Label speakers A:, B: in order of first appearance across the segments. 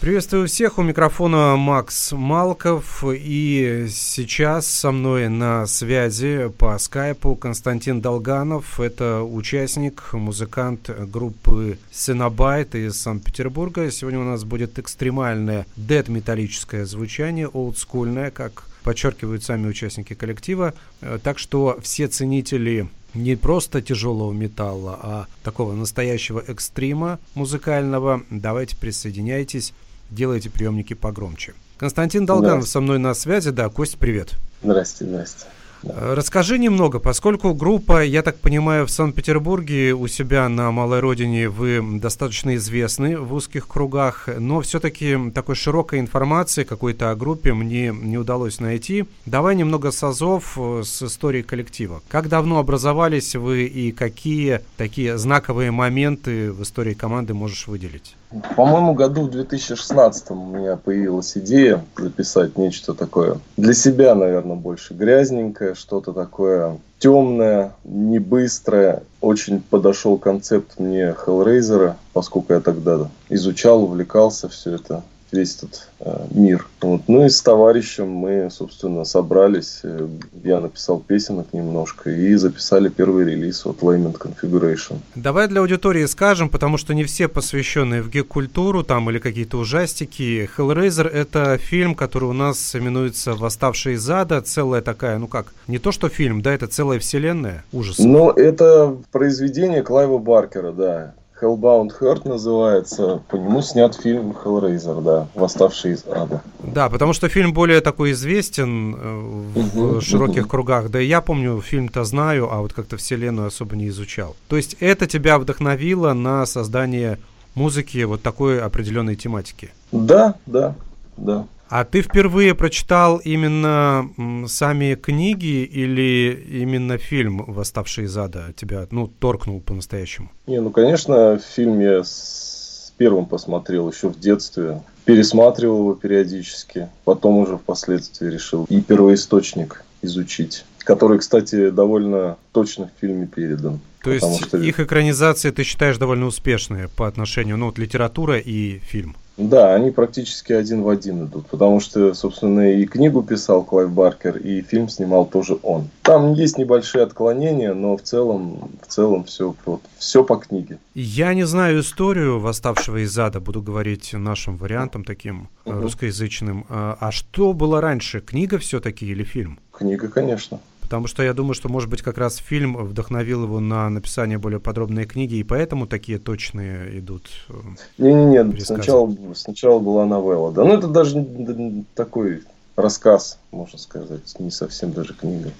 A: Приветствую всех, у микрофона Макс Малков, и сейчас со мной на связи по скайпу Константин Долганов, это участник, музыкант группы Синабайт из Санкт-Петербурга. Сегодня у нас будет экстремальное дед-металлическое звучание, олдскульное, как подчеркивают сами участники коллектива, так что все ценители не просто тяжелого металла, а такого настоящего экстрима музыкального, давайте присоединяйтесь делайте приемники погромче. Константин Долганов со мной на связи. Да, Кость, привет.
B: Здрасте, здрасте.
A: Да. Расскажи немного, поскольку группа, я так понимаю, в Санкт-Петербурге у себя на малой родине вы достаточно известны в узких кругах, но все-таки такой широкой информации какой-то о группе мне не удалось найти. Давай немного созов с историей коллектива. Как давно образовались вы и какие такие знаковые моменты в истории команды можешь выделить?
B: По-моему, году в 2016 у меня появилась идея записать нечто такое для себя, наверное, больше грязненькое, что-то такое темное, не быстрое. Очень подошел концепт мне Hellraiser, поскольку я тогда изучал, увлекался все это весь этот э, мир. Вот. Ну и с товарищем мы, собственно, собрались. Э, я написал песенок немножко и записали первый релиз от Lament Configuration.
A: Давай для аудитории скажем, потому что не все посвященные в гик-культуру там или какие-то ужастики. Hellraiser — это фильм, который у нас именуется «Восставший из ада». Целая такая, ну как, не то что фильм, да, это целая вселенная ужасов.
B: Ну, это произведение Клайва Баркера, да. Hellbound Heart называется. По нему снят фильм Hellraiser, да, «Восставший из ада».
A: Да, потому что фильм более такой известен э, в угу, широких угу. кругах. Да и я помню, фильм-то знаю, а вот как-то вселенную особо не изучал. То есть это тебя вдохновило на создание музыки вот такой определенной тематики?
B: Да, да, да.
A: А ты впервые прочитал именно сами книги или именно фильм «Восставший из ада» тебя, ну, торкнул по-настоящему?
B: Не, ну, конечно, фильм я с первым посмотрел еще в детстве. Пересматривал его периодически. Потом уже впоследствии решил и первоисточник изучить. Который, кстати, довольно точно в фильме передан.
A: То есть что... их экранизации ты считаешь довольно успешные по отношению, ну, вот литература и фильм?
B: Да, они практически один в один идут, потому что, собственно, и книгу писал Клайв Баркер, и фильм снимал тоже он. Там есть небольшие отклонения, но в целом, в целом все, вот, все по книге.
A: Я не знаю историю «Восставшего из ада», буду говорить нашим вариантом таким угу. русскоязычным. А, а что было раньше, книга все-таки или фильм?
B: Книга, конечно.
A: Потому что я думаю, что, может быть, как раз фильм вдохновил его на написание более подробной книги, и поэтому такие точные идут.
B: Э, Не-не-не, сначала, сначала была новелла. Да, ну это даже такой рассказ, можно сказать, не совсем даже книга.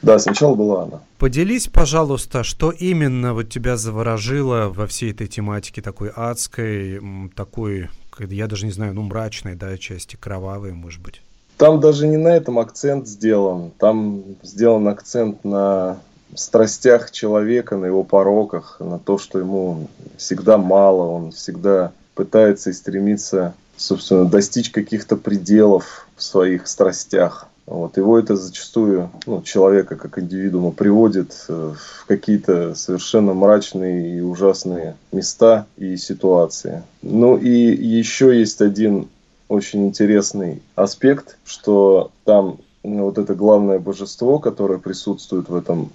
B: Да, сначала была она.
A: Поделись, пожалуйста, что именно вот тебя заворожило во всей этой тематике такой адской, такой, я даже не знаю, ну мрачной, да, части, кровавой, может быть.
B: Там даже не на этом акцент сделан. Там сделан акцент на страстях человека, на его пороках, на то, что ему всегда мало, он всегда пытается и стремится, собственно, достичь каких-то пределов в своих страстях. Вот. Его это зачастую, ну, человека как индивидуума, приводит э, в какие-то совершенно мрачные и ужасные места и ситуации. Ну и еще есть один очень интересный аспект, что там ну, вот это главное божество, которое присутствует в этом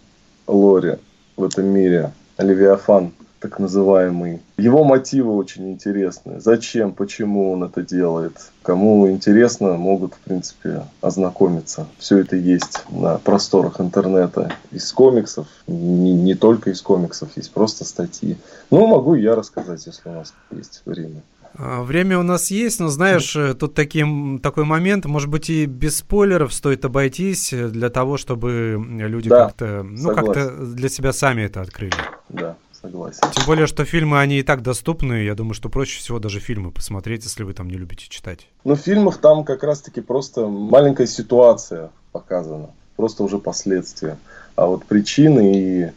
B: лоре, в этом мире, Левиафан, так называемый. Его мотивы очень интересны. Зачем, почему он это делает. Кому интересно, могут, в принципе, ознакомиться. Все это есть на просторах интернета. Из комиксов, не, не только из комиксов, есть просто статьи. Ну, могу я рассказать, если у нас есть время.
A: А, время у нас есть, но знаешь, э, тут таким, такой момент, может быть, и без спойлеров стоит обойтись для того, чтобы люди да, как-то, ну, как-то для себя сами это открыли.
B: Да, согласен.
A: Тем более, что фильмы, они и так доступны. Я думаю, что проще всего даже фильмы посмотреть, если вы там не любите читать.
B: Но в фильмах там как раз-таки просто маленькая ситуация показана. Просто уже последствия. А вот причины и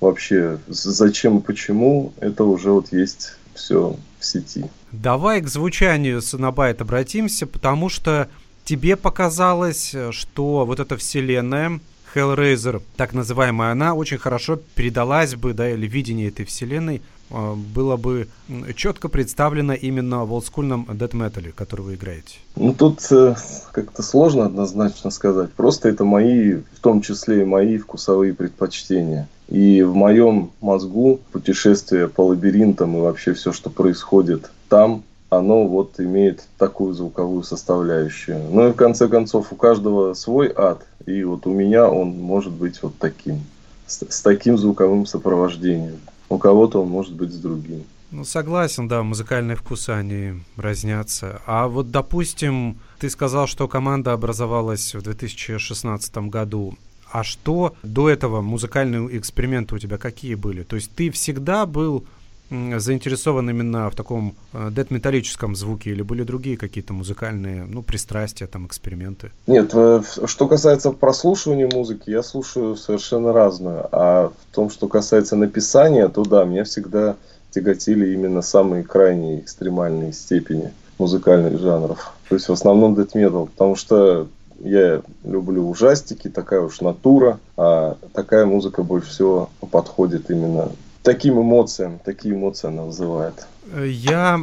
B: вообще зачем и почему, это уже вот есть все в сети.
A: Давай к звучанию Сонобайт обратимся, потому что тебе показалось, что вот эта вселенная, Hellraiser, так называемая, она очень хорошо передалась бы, да, или видение этой вселенной э, было бы четко представлено именно в олдскульном Dead Metal, который вы играете?
B: Ну, тут э, как-то сложно однозначно сказать. Просто это мои, в том числе и мои вкусовые предпочтения. И в моем мозгу путешествие по лабиринтам и вообще все, что происходит там, оно вот имеет такую звуковую составляющую. Ну и в конце концов у каждого свой ад, и вот у меня он может быть вот таким, с, с таким звуковым сопровождением. У кого-то он может быть с другим.
A: Ну, согласен, да, музыкальные вкусы, они разнятся. А вот, допустим, ты сказал, что команда образовалась в 2016 году. А что до этого музыкальные эксперименты у тебя какие были? То есть ты всегда был заинтересован именно в таком э, дед-металлическом звуке или были другие какие-то музыкальные, ну, пристрастия, там, эксперименты?
B: Нет, э, что касается прослушивания музыки, я слушаю совершенно разную. А в том, что касается написания, то да, меня всегда тяготили именно самые крайние экстремальные степени музыкальных жанров. То есть в основном дэт метал, потому что я люблю ужастики, такая уж натура, а такая музыка больше всего подходит именно таким эмоциям, такие эмоции она вызывает.
A: Я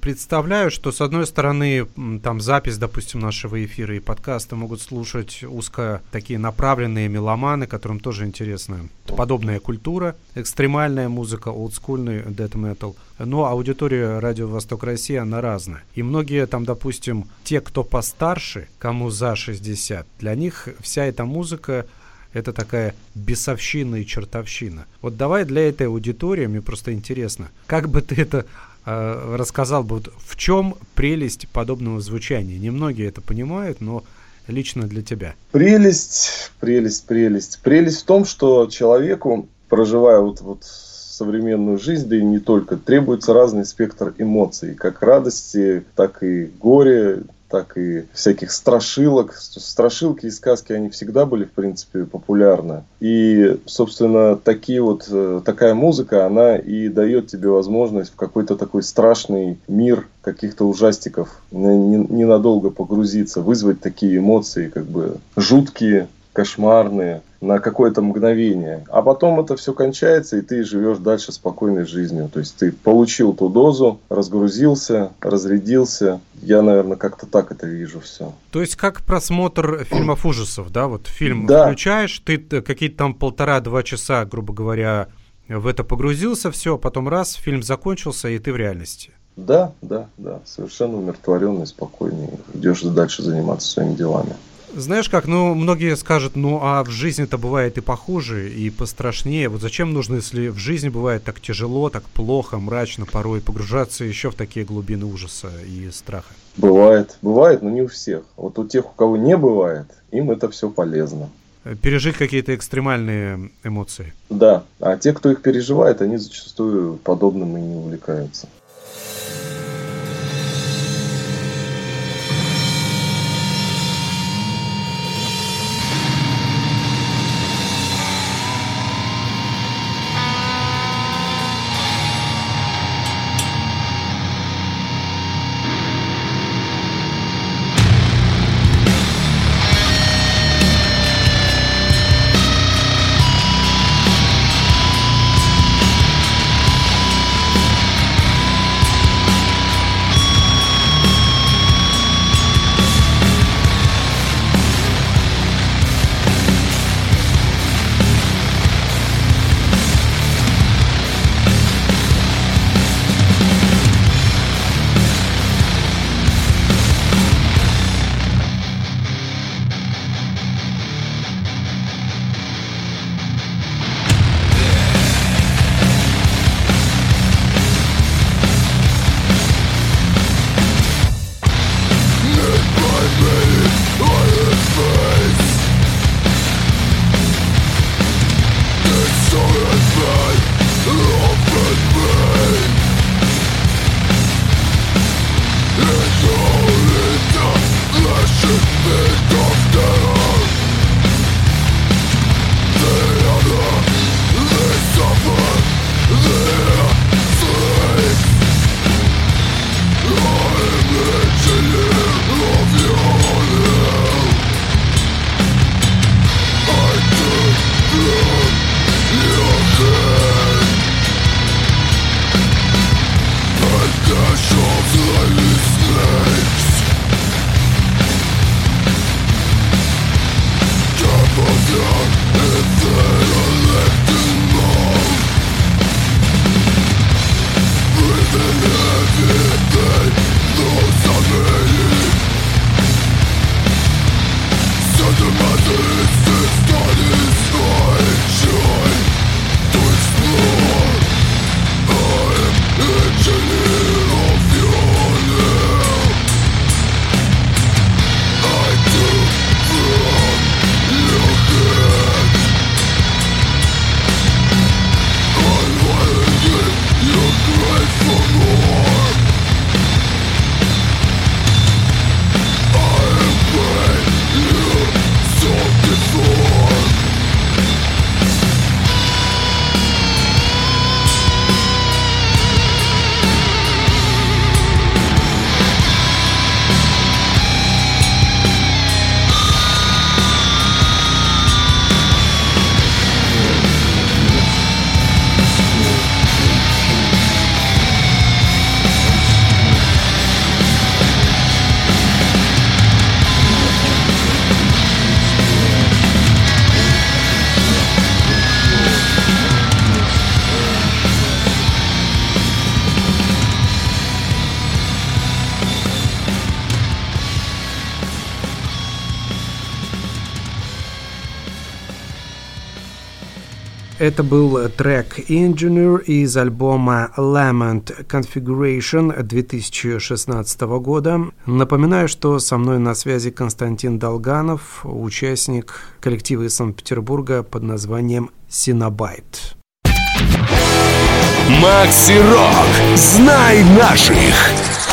A: представляю, что с одной стороны там запись, допустим, нашего эфира и подкаста могут слушать узко такие направленные меломаны, которым тоже интересна подобная культура, экстремальная музыка, олдскульный death metal. Но аудитория Радио Восток России, она разная. И многие там, допустим, те, кто постарше, кому за 60, для них вся эта музыка это такая бесовщина и чертовщина. Вот давай для этой аудитории, мне просто интересно, как бы ты это э, рассказал бы, вот в чем прелесть подобного звучания? Немногие это понимают, но лично для тебя.
B: Прелесть, прелесть, прелесть. Прелесть в том, что человеку, проживая вот, вот современную жизнь, да и не только, требуется разный спектр эмоций, как радости, так и горе, так и всяких страшилок. Страшилки и сказки, они всегда были, в принципе, популярны. И, собственно, такие вот, э, такая музыка, она и дает тебе возможность в какой-то такой страшный мир каких-то ужастиков ненадолго погрузиться, вызвать такие эмоции, как бы жуткие, кошмарные на какое-то мгновение. А потом это все кончается, и ты живешь дальше спокойной жизнью. То есть ты получил ту дозу, разгрузился, разрядился. Я, наверное, как-то так это вижу все.
A: То есть как просмотр фильмов ужасов, да? Вот фильм да. включаешь, ты какие-то там полтора-два часа, грубо говоря, в это погрузился, все, потом раз, фильм закончился, и ты в реальности.
B: Да, да, да, совершенно умиротворенный, спокойный. Идешь дальше заниматься своими делами.
A: Знаешь как, ну, многие скажут, ну, а в жизни-то бывает и похуже, и пострашнее. Вот зачем нужно, если в жизни бывает так тяжело, так плохо, мрачно порой, погружаться еще в такие глубины ужаса и страха?
B: Бывает, бывает, но не у всех. Вот у тех, у кого не бывает, им это все полезно.
A: Пережить какие-то экстремальные эмоции.
B: Да, а те, кто их переживает, они зачастую подобным и не увлекаются.
A: Это был трек Engineer из альбома Lament Configuration 2016 года. Напоминаю, что со мной на связи Константин Долганов, участник коллектива из Санкт-Петербурга под названием Синабайт.
C: Макси Рок. Знай наших.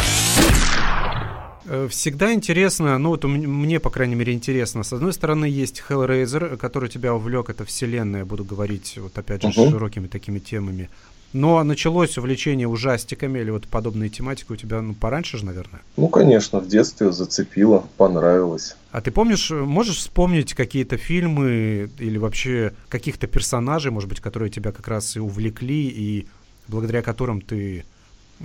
A: Э, всегда интересно, ну вот мне, по крайней мере, интересно. С одной стороны, есть Hellraiser, который тебя увлек, это вселенная, буду говорить, вот опять же, uh-huh. с широкими такими темами. Но началось увлечение ужастиками или вот подобной тематикой у тебя ну, пораньше же, наверное?
B: Ну, конечно, в детстве зацепило, понравилось.
A: А ты помнишь, можешь вспомнить какие-то фильмы или вообще каких-то персонажей, может быть, которые тебя как раз и увлекли, и благодаря которым ты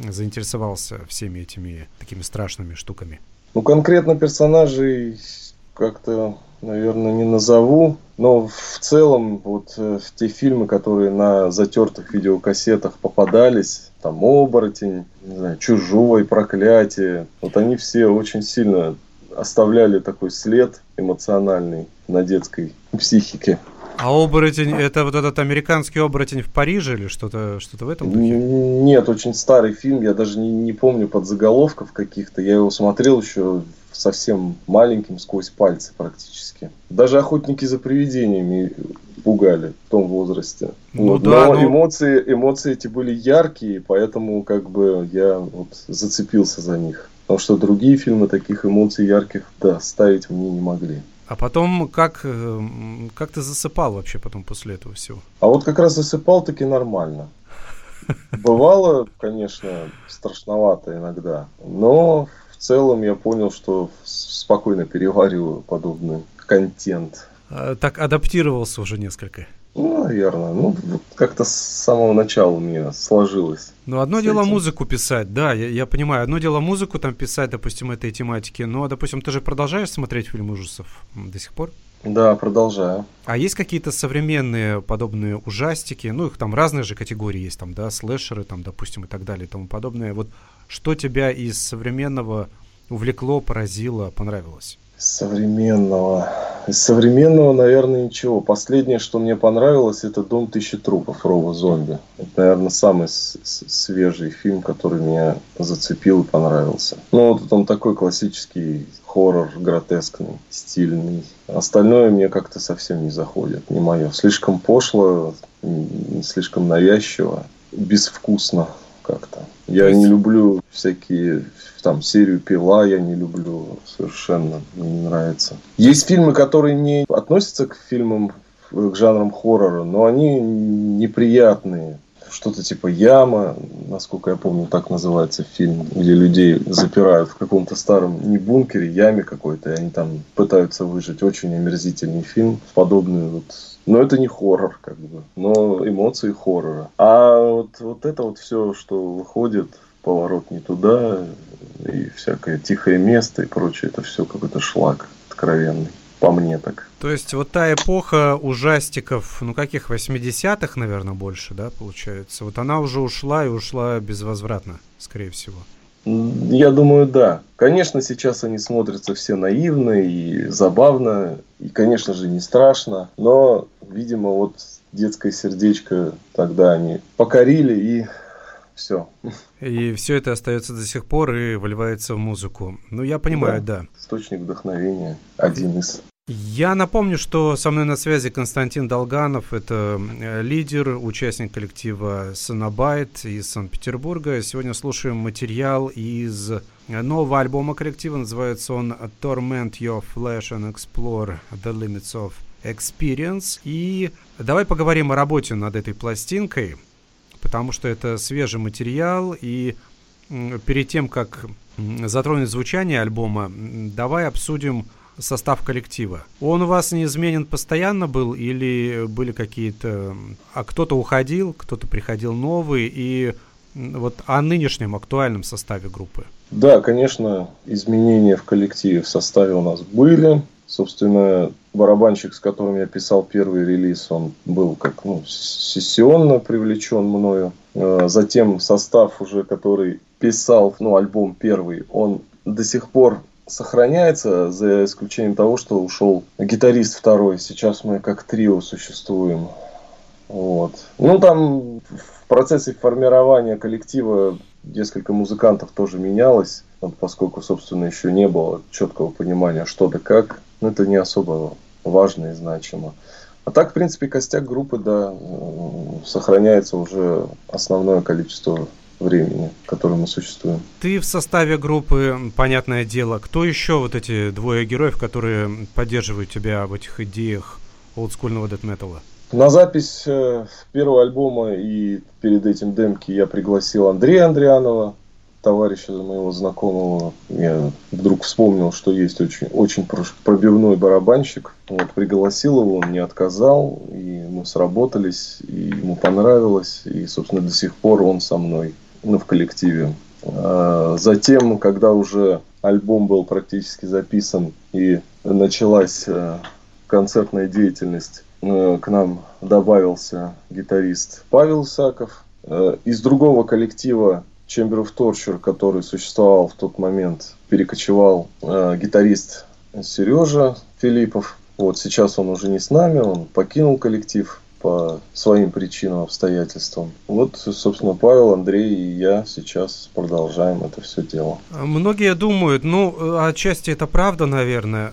A: заинтересовался всеми этими такими страшными штуками?
B: Ну, конкретно персонажей как-то, наверное, не назову. Но в целом, вот э, в те фильмы, которые на затертых видеокассетах попадались, там «Оборотень», не знаю, «Чужой», «Проклятие», вот они все очень сильно оставляли такой след эмоциональный на детской психике.
A: А оборотень это вот этот американский оборотень в Париже или что-то что в этом духе?
B: Нет, очень старый фильм, я даже не, не помню под заголовков каких-то. Я его смотрел еще совсем маленьким, сквозь пальцы практически. Даже охотники за привидениями пугали в том возрасте. Ну, вот. да, но, но эмоции, эмоции эти были яркие, поэтому как бы я вот зацепился за них. Потому что другие фильмы таких эмоций ярких да, ставить мне не могли.
A: А потом, как, э, как ты засыпал вообще потом после этого всего?
B: А вот как раз засыпал таки нормально. Бывало, конечно, страшновато иногда, но в целом я понял, что спокойно перевариваю подобный контент.
A: А, так адаптировался уже несколько.
B: Ну, наверное. Ну, как-то с самого начала у меня сложилось.
A: Ну, одно дело этим. музыку писать, да, я, я понимаю. Одно дело музыку там писать, допустим, этой тематики. Но, допустим, ты же продолжаешь смотреть фильм ужасов до сих пор?
B: Да, продолжаю.
A: А есть какие-то современные подобные ужастики? Ну, их там разные же категории есть, там, да, слэшеры, там, допустим, и так далее и тому подобное. Вот что тебя из современного увлекло, поразило, понравилось?
B: Современного. Из современного, наверное, ничего. Последнее, что мне понравилось, это «Дом тысячи трупов» Роба Зомби. Это, наверное, самый свежий фильм, который меня зацепил и понравился. Ну, вот он такой классический хоррор, гротескный, стильный. Остальное мне как-то совсем не заходит, не мое. Слишком пошло, слишком навязчиво, безвкусно как-то. Я есть... не люблю всякие там серию Пила я не люблю совершенно, мне не нравится. Есть фильмы, которые не относятся к фильмам к жанрам хоррора, но они неприятные. Что-то типа Яма, насколько я помню, так называется фильм, где людей запирают в каком-то старом не бункере, яме какой-то, и они там пытаются выжить. Очень омерзительный фильм, подобный вот но это не хоррор, как бы, но эмоции хоррора. А вот, вот это вот все, что выходит, поворот не туда, и всякое тихое место и прочее, это все какой-то шлак откровенный. По мне так.
A: То есть вот та эпоха ужастиков, ну каких, 80-х, наверное, больше, да, получается? Вот она уже ушла и ушла безвозвратно, скорее всего.
B: Я думаю, да. Конечно, сейчас они смотрятся все наивно и забавно, и, конечно же, не страшно, но, видимо, вот детское сердечко тогда они покорили и все.
A: И все это остается до сих пор и выливается в музыку. Ну, я понимаю, да. да.
B: Источник вдохновения один из.
A: Я напомню, что со мной на связи Константин Долганов, это э, лидер, участник коллектива Сонобайт из Санкт-Петербурга. Сегодня слушаем материал из нового альбома коллектива, называется он Torment Your Flesh and Explore the Limits of Experience. И давай поговорим о работе над этой пластинкой, потому что это свежий материал, и перед тем, как затронуть звучание альбома, давай обсудим состав коллектива. Он у вас неизменен постоянно был или были какие-то... А кто-то уходил, кто-то приходил новый, и вот о нынешнем актуальном составе группы?
B: Да, конечно, изменения в коллективе в составе у нас были. Собственно, барабанщик, с которым я писал первый релиз, он был как ну, сессионно привлечен мною. Э, затем состав уже, который писал ну, альбом первый, он до сих пор сохраняется, за исключением того, что ушел гитарист второй. Сейчас мы как трио существуем. Вот. Ну, там в процессе формирования коллектива несколько музыкантов тоже менялось, поскольку, собственно, еще не было четкого понимания, что да как. Но это не особо важно и значимо. А так, в принципе, костяк группы, да, сохраняется уже основное количество времени, в котором мы существуем.
A: Ты в составе группы, понятное дело. Кто еще вот эти двое героев, которые поддерживают тебя в этих идеях олдскульного дэт-металла?
B: На запись э, первого альбома и перед этим демки я пригласил Андрея Андрианова, товарища моего знакомого. Я вдруг вспомнил, что есть очень, очень пробивной барабанщик. Вот, пригласил его, он не отказал, и мы сработались, и ему понравилось, и, собственно, до сих пор он со мной ну, в коллективе. А затем, когда уже альбом был практически записан и началась э, концертная деятельность, э, к нам добавился гитарист Павел Саков. Э, из другого коллектива Chamber of Torture, который существовал в тот момент, перекочевал гитарист Сережа Филиппов. Вот сейчас он уже не с нами, он покинул коллектив по своим причинам, обстоятельствам. Вот, собственно, Павел, Андрей и я сейчас продолжаем это все дело.
A: Многие думают, ну, отчасти это правда, наверное.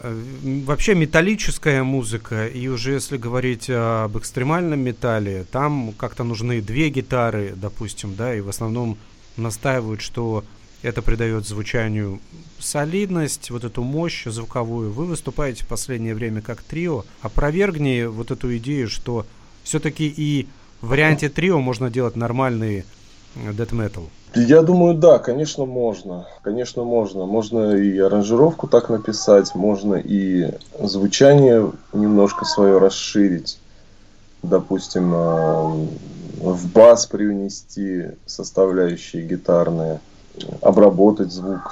A: Вообще металлическая музыка, и уже если говорить об экстремальном металле, там как-то нужны две гитары, допустим, да, и в основном настаивают, что это придает звучанию солидность, вот эту мощь звуковую. Вы выступаете в последнее время как трио. Опровергни вот эту идею, что все-таки и в варианте трио можно делать нормальный death metal.
B: Я думаю, да, конечно, можно. Конечно, можно. Можно и аранжировку так написать, можно и звучание немножко свое расширить. Допустим, э, в бас привнести составляющие гитарные, обработать звук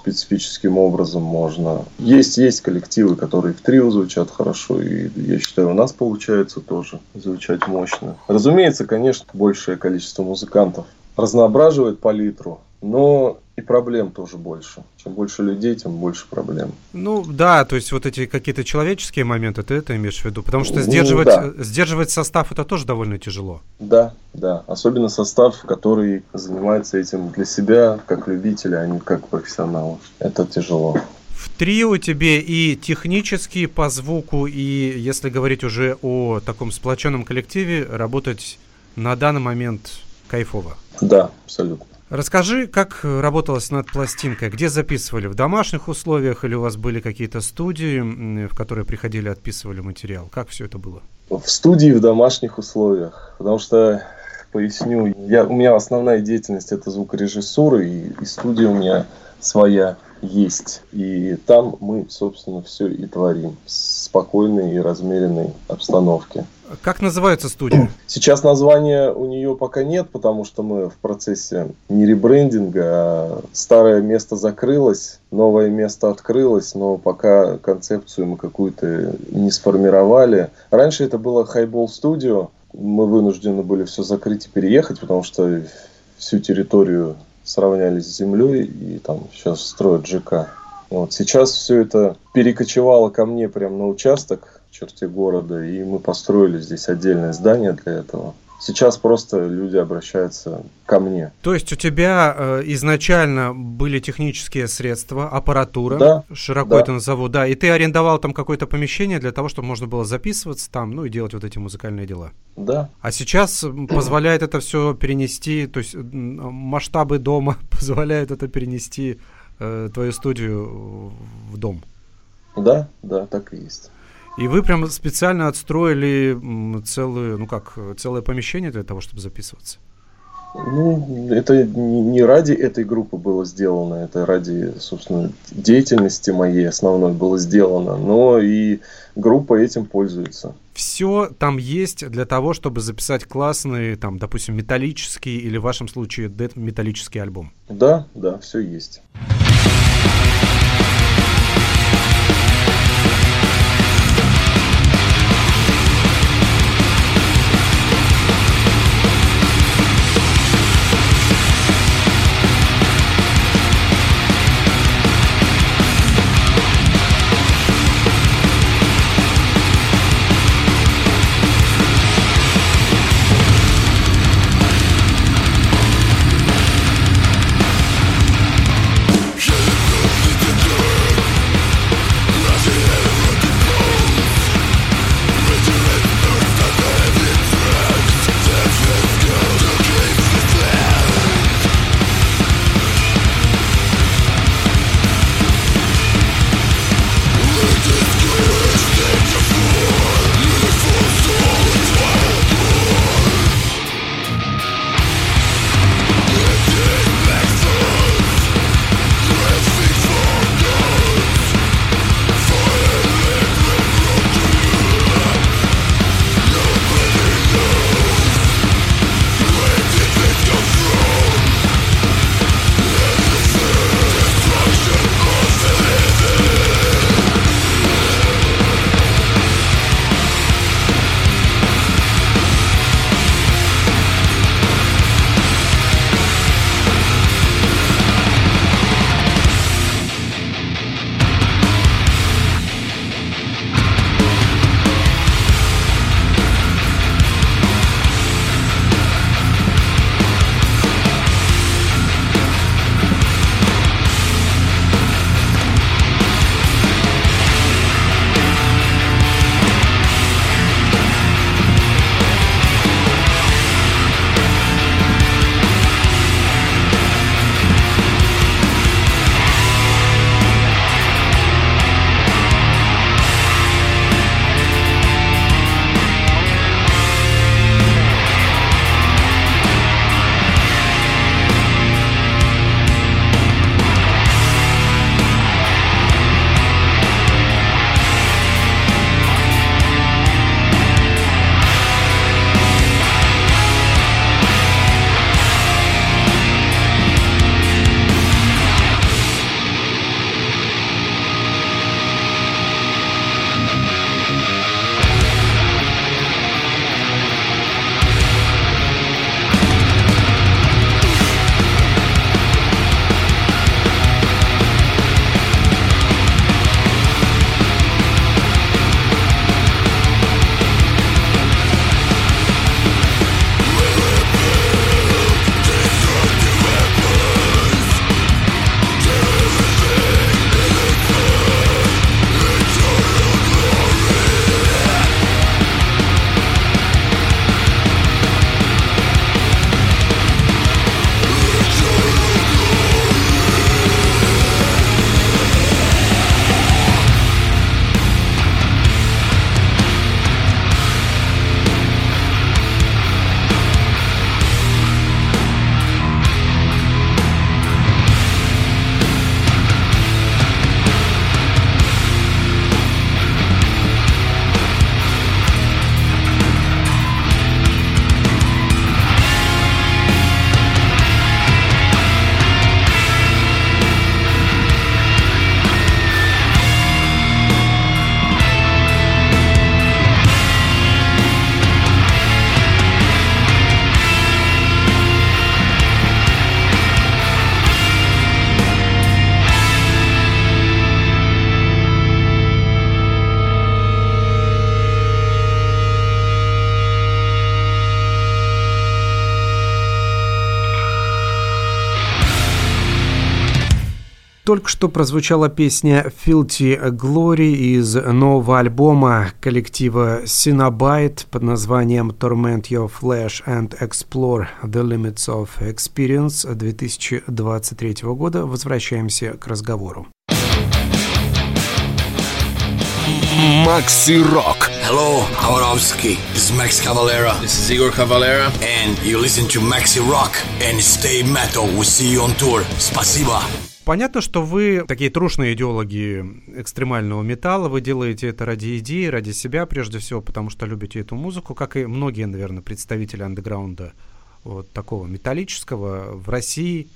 B: специфическим образом можно. Есть, есть коллективы, которые в трио звучат хорошо, и я считаю, у нас получается тоже звучать мощно. Разумеется, конечно, большее количество музыкантов разноображивает палитру, но и проблем тоже больше. Чем больше людей, тем больше проблем.
A: Ну да, то есть вот эти какие-то человеческие моменты, ты это имеешь в виду? Потому что ну сдерживать, ну, да. сдерживать состав это тоже довольно тяжело.
B: Да, да. Особенно состав, который занимается этим для себя, как любителя, а не как профессионала. Это тяжело.
A: В трио тебе и технически по звуку, и если говорить уже о таком сплоченном коллективе, работать на данный момент кайфово.
B: Да, абсолютно.
A: Расскажи, как работалось над пластинкой? Где записывали? В домашних условиях или у вас были какие-то студии, в которые приходили, отписывали материал? Как все это было?
B: В студии, в домашних условиях. Потому что, поясню, я, у меня основная деятельность это звукорежиссура, и, и студия у меня своя есть. И там мы, собственно, все и творим в спокойной и размеренной обстановке.
A: Как называется студия?
B: Сейчас названия у нее пока нет, потому что мы в процессе не ребрендинга, а старое место закрылось, новое место открылось, но пока концепцию мы какую-то не сформировали. Раньше это было Highball Studio, мы вынуждены были все закрыть и переехать, потому что всю территорию сравнялись с землей и там сейчас строят ЖК. Вот. Сейчас все это перекочевало ко мне прямо на участок черте города, и мы построили здесь отдельное здание для этого. Сейчас просто люди обращаются ко мне.
A: То есть у тебя э, изначально были технические средства, аппаратура,
B: да,
A: широко
B: да.
A: это назову, да, и ты арендовал там какое-то помещение для того, чтобы можно было записываться там, ну и делать вот эти музыкальные дела.
B: Да.
A: А сейчас позволяет это все перенести, то есть масштабы дома позволяют это перенести э, твою студию в дом.
B: Да, да, так и есть.
A: И вы прям специально отстроили целую, ну как, целое помещение для того, чтобы записываться?
B: Ну, это не ради этой группы было сделано, это ради, собственно, деятельности моей основной было сделано, но и группа этим пользуется.
A: Все там есть для того, чтобы записать классный, там, допустим, металлический или в вашем случае металлический альбом.
B: Да, да, все есть.
A: Только что прозвучала песня Filthy Glory из нового альбома коллектива Cinnabyte под названием Torment Your Flesh and Explore the Limits of Experience 2023 года. Возвращаемся к разговору.
C: Макси Рок.
D: Hello, Хабаровский. This is Max Cavalera.
E: This is Igor Cavalera.
D: And you listen to Maxi Rock and stay metal. We see you on tour. Спасибо.
A: Понятно, что вы такие трушные идеологи экстремального металла, вы делаете это ради идеи, ради себя прежде всего, потому что любите эту музыку, как и многие, наверное, представители андеграунда вот такого металлического в России,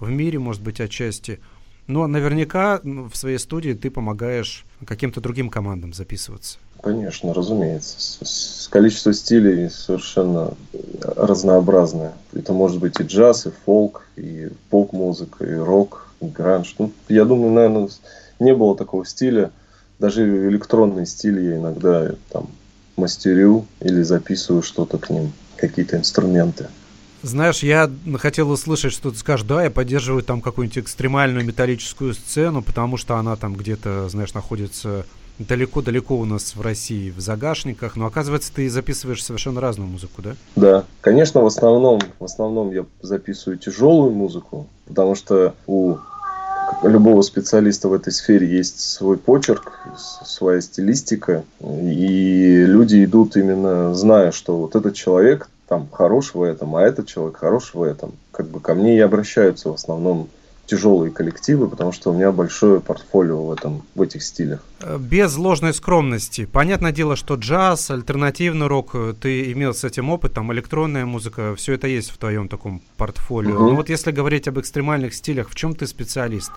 A: в мире, может быть, отчасти. Но наверняка в своей студии ты помогаешь каким-то другим командам записываться.
B: Конечно, разумеется. С, с количество стилей совершенно разнообразное. Это может быть и джаз, и фолк, и поп-музыка, и рок, гранж. Ну, я думаю, наверное, не было такого стиля. Даже электронные стили я иногда там мастерю или записываю что-то к ним, какие-то инструменты.
A: Знаешь, я хотел услышать, что ты скажешь, да, я поддерживаю там какую-нибудь экстремальную металлическую сцену, потому что она там где-то, знаешь, находится далеко-далеко у нас в России в загашниках, но оказывается ты записываешь совершенно разную музыку, да?
B: Да, конечно, в основном, в основном я записываю тяжелую музыку, потому что у любого специалиста в этой сфере есть свой почерк, своя стилистика, и люди идут именно зная, что вот этот человек там хорош в этом, а этот человек хорош в этом. Как бы ко мне и обращаются в основном тяжелые коллективы, потому что у меня большое портфолио в, этом, в этих стилях.
A: Без ложной скромности. Понятное дело, что джаз, альтернативный рок, ты имел с этим опыт, там электронная музыка, все это есть в твоем таком портфолио. Угу. Но вот если говорить об экстремальных стилях, в чем ты специалист?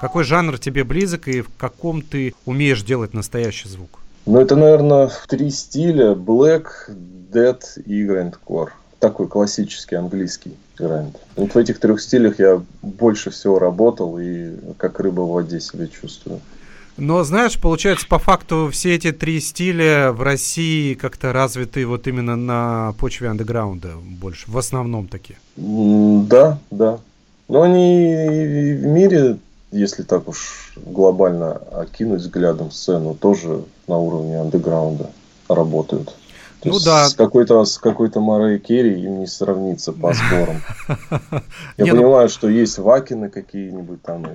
A: Какой жанр тебе близок и в каком ты умеешь делать настоящий звук?
B: Ну, это, наверное, три стиля. Black, Dead и Grindcore. Такой классический английский гранд. Вот в этих трех стилях я больше всего работал и как рыба в воде себя чувствую.
A: Но знаешь, получается, по факту все эти три стиля в России как-то развиты вот именно на почве андеграунда больше, в основном такие.
B: Да, да. Но они в мире, если так уж глобально окинуть взглядом сцену, тоже на уровне андеграунда работают. Ну да. С какой-то с какой-то Марой Керри им не сравнится по сборам. Я ну понимаю, что есть вакины какие-нибудь там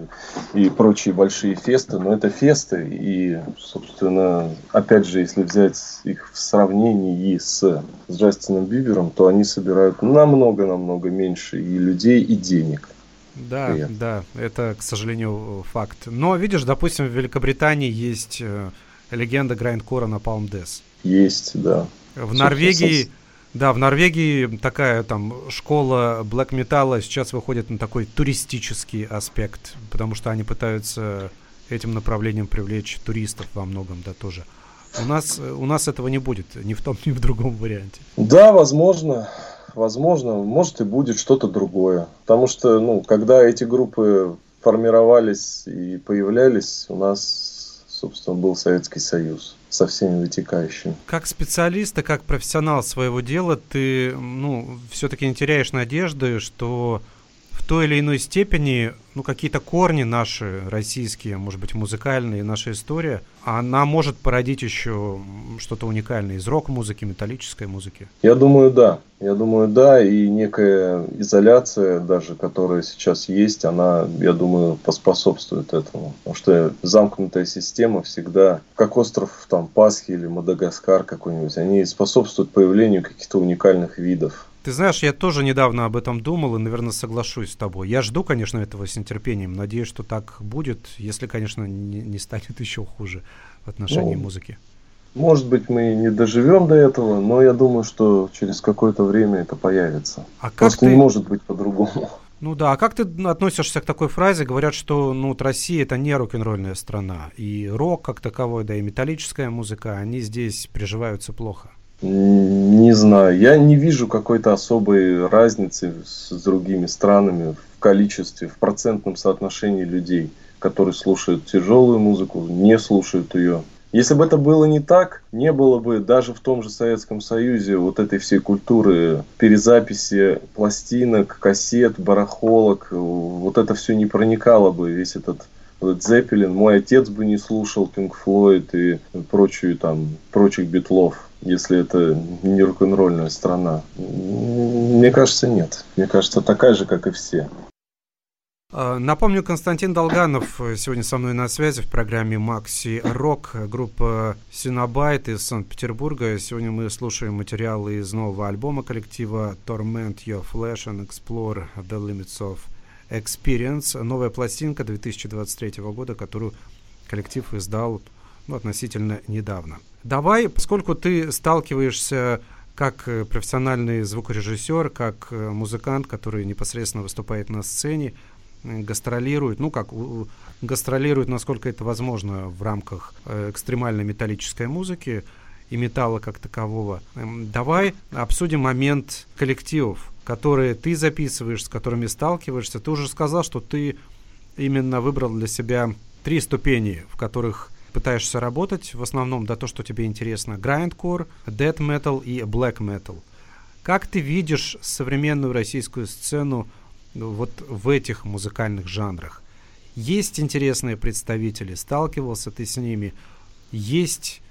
B: и, и прочие большие фесты, но это фесты, и, собственно, опять же, если взять их в сравнении с, с Джастином Бибером, то они собирают намного-намного меньше и людей, и денег.
A: Да, Привет. да, это, к сожалению, факт. Но, видишь, допустим, в Великобритании есть э, легенда Грайндкора на Palm Death.
B: Есть, да.
A: В Норвегии, да, в Норвегии такая там школа блэк металла сейчас выходит на такой туристический аспект, потому что они пытаются этим направлением привлечь туристов во многом, да, тоже. У нас, у нас этого не будет, ни в том, ни в другом варианте.
B: Да, возможно, возможно, может и будет что-то другое. Потому что, ну, когда эти группы формировались и появлялись, у нас, собственно, был Советский Союз со всеми вытекающими.
A: Как специалист и как профессионал своего дела, ты ну, все-таки не теряешь надежды, что той или иной степени ну, какие-то корни наши, российские, может быть, музыкальные, наша история, она может породить еще что-то уникальное из рок-музыки, металлической музыки?
B: Я думаю, да. Я думаю, да, и некая изоляция даже, которая сейчас есть, она, я думаю, поспособствует этому. Потому что замкнутая система всегда, как остров там Пасхи или Мадагаскар какой-нибудь, они способствуют появлению каких-то уникальных видов.
A: Ты знаешь, я тоже недавно об этом думал и, наверное, соглашусь с тобой. Я жду, конечно, этого с нетерпением. Надеюсь, что так будет, если, конечно, не, не станет еще хуже в отношении ну, музыки.
B: Может быть, мы не доживем до этого, но я думаю, что через какое-то время это появится. А как Просто ты... не может быть по-другому.
A: Ну да, а как ты относишься к такой фразе? Говорят, что ну, вот Россия это не рок-н-ролльная страна. И рок как таковой, да и металлическая музыка, они здесь приживаются плохо.
B: Не знаю. Я не вижу какой-то особой разницы с другими странами в количестве, в процентном соотношении людей, которые слушают тяжелую музыку, не слушают ее. Если бы это было не так, не было бы даже в том же Советском Союзе вот этой всей культуры перезаписи пластинок, кассет, барахолок. Вот это все не проникало бы, весь этот Zeppelin. Мой отец бы не слушал Pink Floyd и прочую там, прочих битлов, если это не рок-н-ролльная страна. Мне кажется, нет. Мне кажется, такая же, как и все.
A: А, напомню, Константин Долганов сегодня со мной на связи в программе «Макси Рок», группа «Синобайт» из Санкт-Петербурга. Сегодня мы слушаем материалы из нового альбома коллектива «Torment Your Flesh and Explore the Limits of Experience». Новая пластинка 2023 года, которую коллектив издал ну, относительно недавно. Давай, поскольку ты сталкиваешься как профессиональный звукорежиссер, как музыкант, который непосредственно выступает на сцене, гастролирует, ну как гастролирует, насколько это возможно в рамках э, экстремальной металлической музыки и металла как такового. Эм, давай обсудим момент коллективов, которые ты записываешь, с которыми сталкиваешься. Ты уже сказал, что ты именно выбрал для себя три ступени, в которых пытаешься работать, в основном, да, то, что тебе интересно, grindcore, death metal и black metal. Как ты видишь современную российскую сцену вот в этих музыкальных жанрах. Есть интересные представители, сталкивался ты с ними, есть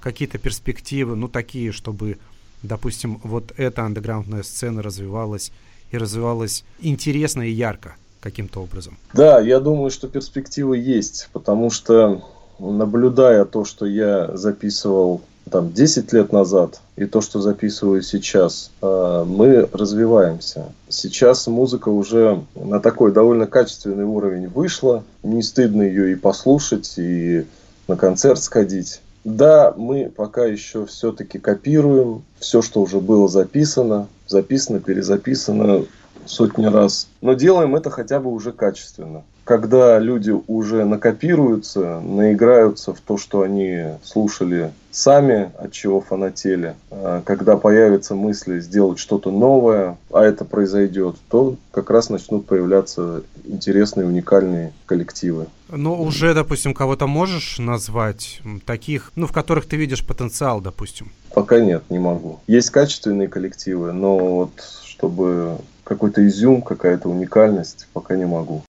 A: какие-то перспективы, ну такие, чтобы, допустим, вот эта андеграундная сцена развивалась и развивалась интересно и ярко каким-то образом.
B: Да, я думаю, что перспективы есть, потому что наблюдая то, что я записывал там 10 лет назад и то, что записываю сейчас, а, мы развиваемся. Сейчас музыка уже на такой довольно качественный уровень вышла. Не стыдно ее и послушать, и на концерт сходить. Да, мы пока еще все-таки копируем все, что уже было записано, записано, перезаписано сотни раз. Но делаем это хотя бы уже качественно когда люди уже накопируются, наиграются в то, что они слушали сами, от чего фанатели, а когда появятся мысли сделать что-то новое, а это произойдет, то как раз начнут появляться интересные, уникальные коллективы.
A: Ну, уже, допустим, кого-то можешь назвать таких, ну, в которых ты видишь потенциал, допустим?
B: Пока нет, не могу. Есть качественные коллективы, но вот чтобы какой-то изюм, какая-то уникальность, пока не могу.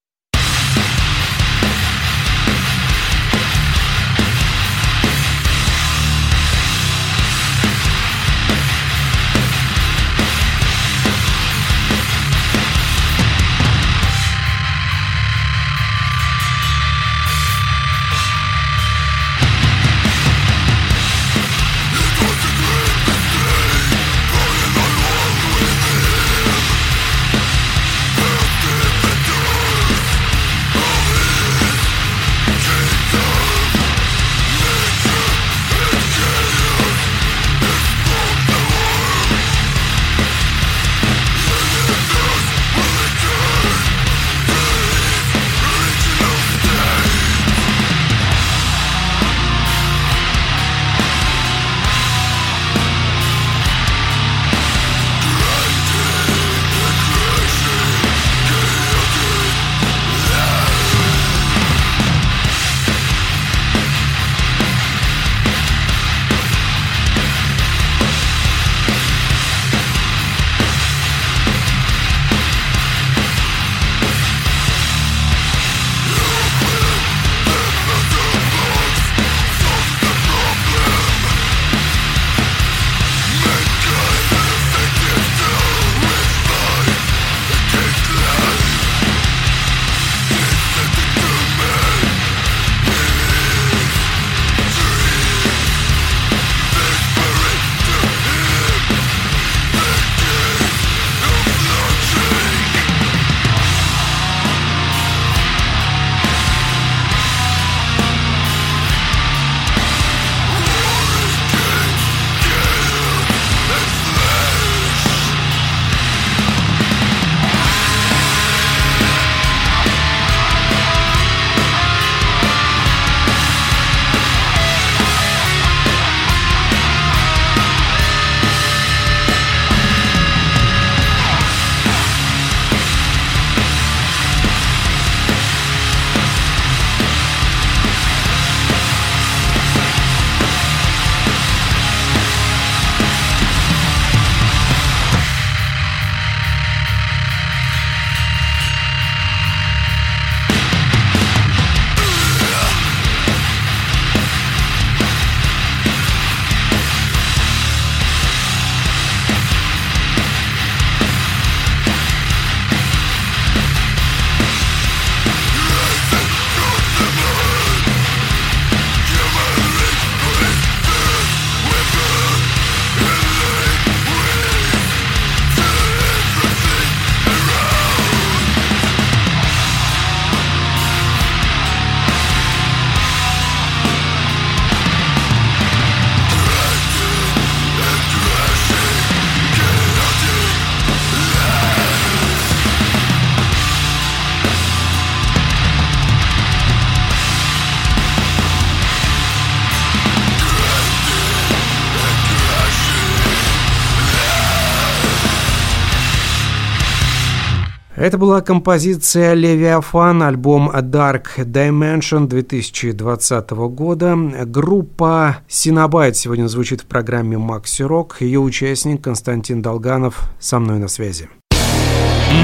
A: Это была композиция «Левиафан», альбом «Dark Dimension» 2020 года. Группа «Синабайт» сегодня звучит в программе «Макси Рок». Ее участник Константин Долганов со мной на связи.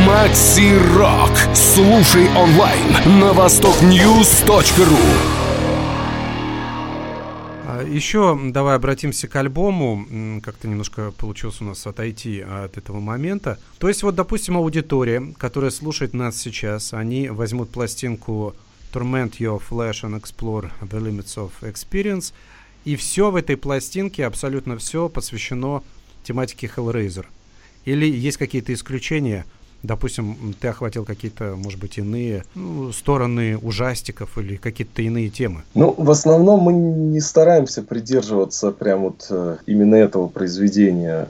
C: Макси Рок. Слушай онлайн на востокньюз.ру
A: еще давай обратимся к альбому. Как-то немножко получилось у нас отойти от этого момента. То есть вот, допустим, аудитория, которая слушает нас сейчас, они возьмут пластинку Torment Your Flesh and Explore the Limits of Experience, и все в этой пластинке, абсолютно все посвящено тематике Hellraiser. Или есть какие-то исключения – допустим, ты охватил какие-то, может быть, иные ну, стороны ужастиков или какие-то иные темы?
B: Ну, в основном мы не стараемся придерживаться прям вот э, именно этого произведения.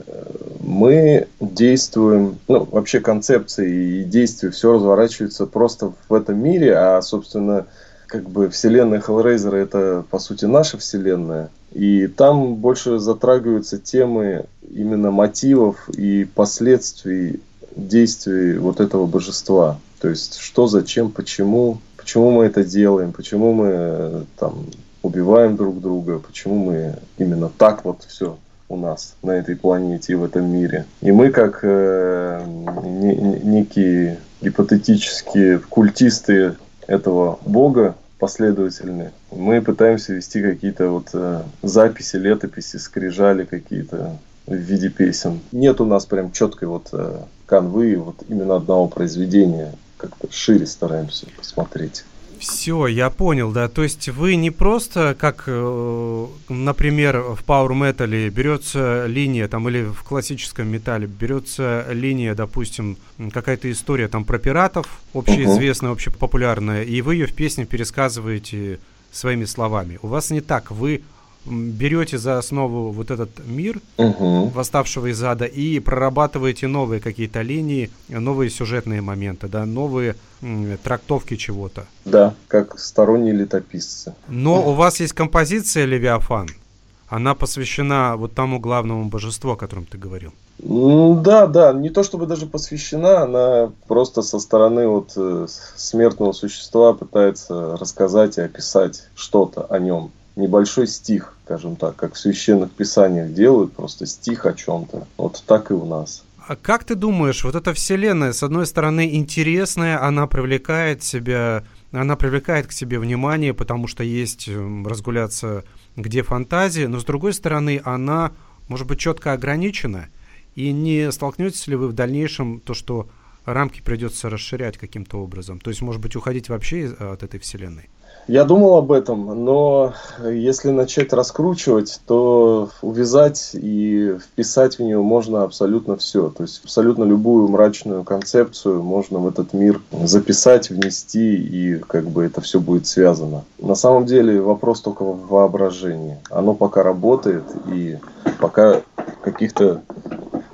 B: Мы действуем, ну, вообще концепции и действия, все разворачивается просто в этом мире, а, собственно, как бы вселенная Hellraiser это, по сути, наша вселенная. И там больше затрагиваются темы именно мотивов и последствий действий вот этого божества. То есть, что, зачем, почему, почему мы это делаем, почему мы там убиваем друг друга, почему мы именно так вот все у нас на этой планете и в этом мире. И мы как э, не, некие гипотетические культисты этого бога последовательные, мы пытаемся вести какие-то вот э, записи, летописи, скрижали какие-то в виде песен. Нет у нас прям четкой вот э, канвы вот именно одного произведения. Как-то шире стараемся посмотреть.
A: Все, я понял, да. То есть вы не просто, как, э, например, в Power Metal берется линия, там, или в классическом металле берется линия, допустим, какая-то история там про пиратов, общеизвестная, общепопулярная, и вы ее в песне пересказываете своими словами. У вас не так, вы берете за основу вот этот мир угу. восставшего из ада и прорабатываете новые какие-то линии, новые сюжетные моменты, да, новые м, трактовки чего-то.
B: Да, как сторонние летописцы.
A: Но у вас есть композиция Левиафан. Она посвящена вот тому главному божеству, о котором ты говорил.
B: Да, да, не то чтобы даже посвящена, она просто со стороны вот э, смертного существа пытается рассказать и описать что-то о нем небольшой стих, скажем так, как в священных писаниях делают, просто стих о чем-то. Вот так и у нас.
A: А как ты думаешь, вот эта вселенная, с одной стороны, интересная, она привлекает себя, она привлекает к себе внимание, потому что есть разгуляться где фантазии, но с другой стороны, она, может быть, четко ограничена, и не столкнетесь ли вы в дальнейшем то, что рамки придется расширять каким-то образом? То есть, может быть, уходить вообще от этой вселенной?
B: Я думал об этом, но если начать раскручивать, то увязать и вписать в нее можно абсолютно все. То есть абсолютно любую мрачную концепцию можно в этот мир записать, внести, и как бы это все будет связано. На самом деле вопрос только в воображении. Оно пока работает, и пока каких-то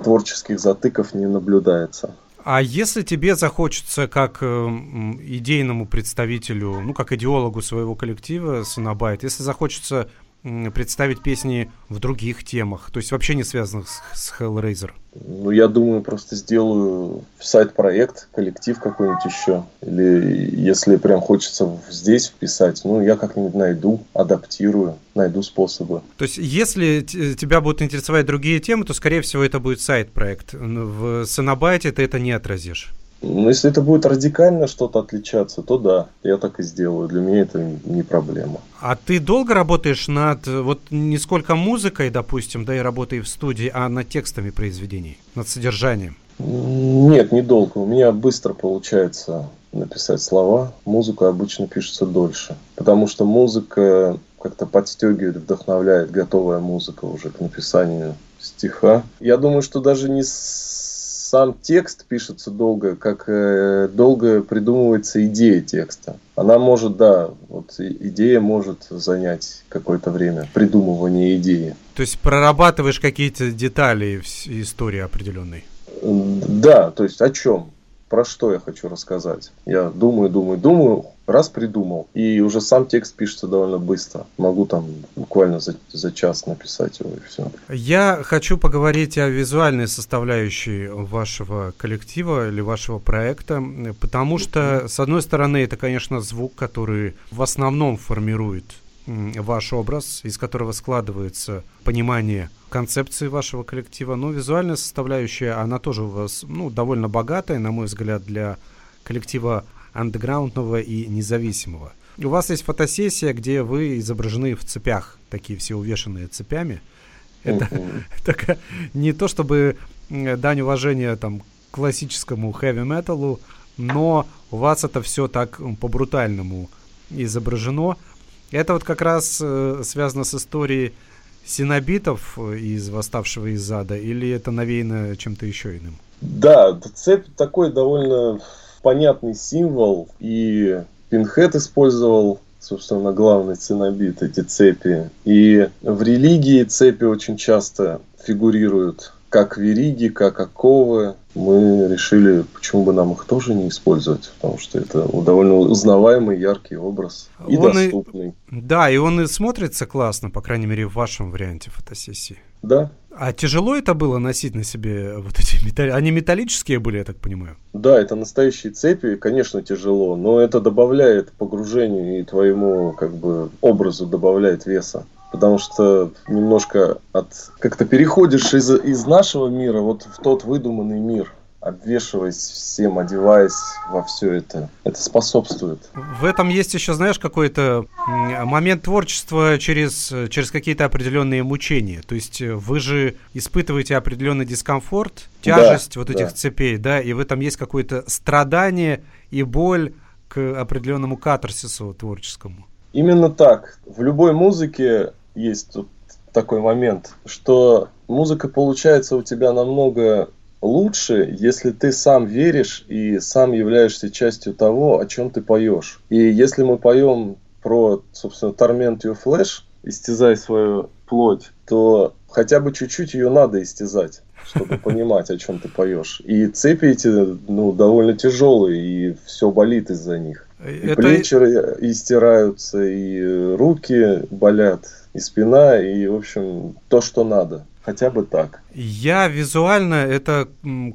B: творческих затыков не наблюдается.
A: А если тебе захочется как э, идейному представителю, ну, как идеологу своего коллектива Сонобайт, если захочется представить песни в других темах, то есть вообще не связанных с, с Hellraiser?
B: Ну, я думаю, просто сделаю сайт-проект, коллектив какой-нибудь еще. Или если прям хочется здесь вписать, ну, я как-нибудь найду, адаптирую, найду способы.
A: То есть, если тебя будут интересовать другие темы, то, скорее всего, это будет сайт-проект. В Сонобайте ты это не отразишь.
B: Ну, если это будет радикально что-то отличаться, то да, я так и сделаю. Для меня это не проблема.
A: А ты долго работаешь над, вот не сколько музыкой, допустим, да, и работой в студии, а над текстами произведений, над содержанием?
B: Нет, недолго. У меня быстро получается написать слова. Музыка обычно пишется дольше. Потому что музыка как-то подстегивает, вдохновляет, готовая музыка уже к написанию стиха. Я думаю, что даже не с сам текст пишется долго, как э, долго придумывается идея текста. Она может, да, вот идея может занять какое-то время, придумывание идеи.
A: То есть прорабатываешь какие-то детали истории определенной?
B: Да, то есть о чем? Про что я хочу рассказать. Я думаю, думаю, думаю, раз придумал. И уже сам текст пишется довольно быстро. Могу там буквально за, за час написать его и все.
A: Я хочу поговорить о визуальной составляющей вашего коллектива или вашего проекта, потому что, с одной стороны, это, конечно, звук, который в основном формирует ваш образ, из которого складывается понимание концепции вашего коллектива. Но визуальная составляющая, она тоже у вас ну, довольно богатая, на мой взгляд, для коллектива андеграундного и независимого. У вас есть фотосессия, где вы изображены в цепях, такие все увешанные цепями. Это не то чтобы дань уважения там классическому хэви-металу, но у вас это все так по-брутальному изображено. Это вот как раз э, связано с историей синобитов из «Восставшего из ада» или это навеяно чем-то еще иным?
B: Да, цепь такой довольно понятный символ, и Пинхет использовал, собственно, главный цинобит, эти цепи. И в религии цепи очень часто фигурируют как вериги, как оковы. Мы решили, почему бы нам их тоже не использовать, потому что это довольно узнаваемый, яркий образ и он доступный. И,
A: да, и он и смотрится классно, по крайней мере, в вашем варианте фотосессии.
B: Да.
A: А тяжело это было носить на себе вот эти металли... Они металлические были, я так понимаю?
B: Да, это настоящие цепи, конечно, тяжело, но это добавляет погружению и твоему как бы образу добавляет веса потому что немножко от как-то переходишь из, из нашего мира вот в тот выдуманный мир обвешиваясь всем, одеваясь во все это. Это способствует.
A: В этом есть еще, знаешь, какой-то момент творчества через, через какие-то определенные мучения. То есть э, вы же испытываете определенный дискомфорт, тяжесть да, вот этих да. цепей, да, и в этом есть какое-то страдание и боль к определенному катарсису творческому.
B: Именно так. В любой музыке есть тут такой момент, что музыка получается у тебя намного лучше, если ты сам веришь и сам являешься частью того, о чем ты поешь. И если мы поем про, собственно, Torment Your Flesh, истязай свою плоть, то хотя бы чуть-чуть ее надо истязать, чтобы понимать, о чем ты поешь. И цепи эти, ну, довольно тяжелые, и все болит из-за них. И Это... плечи истираются, и руки болят, и спина, и, в общем, то, что надо. Хотя бы так.
A: Я визуально это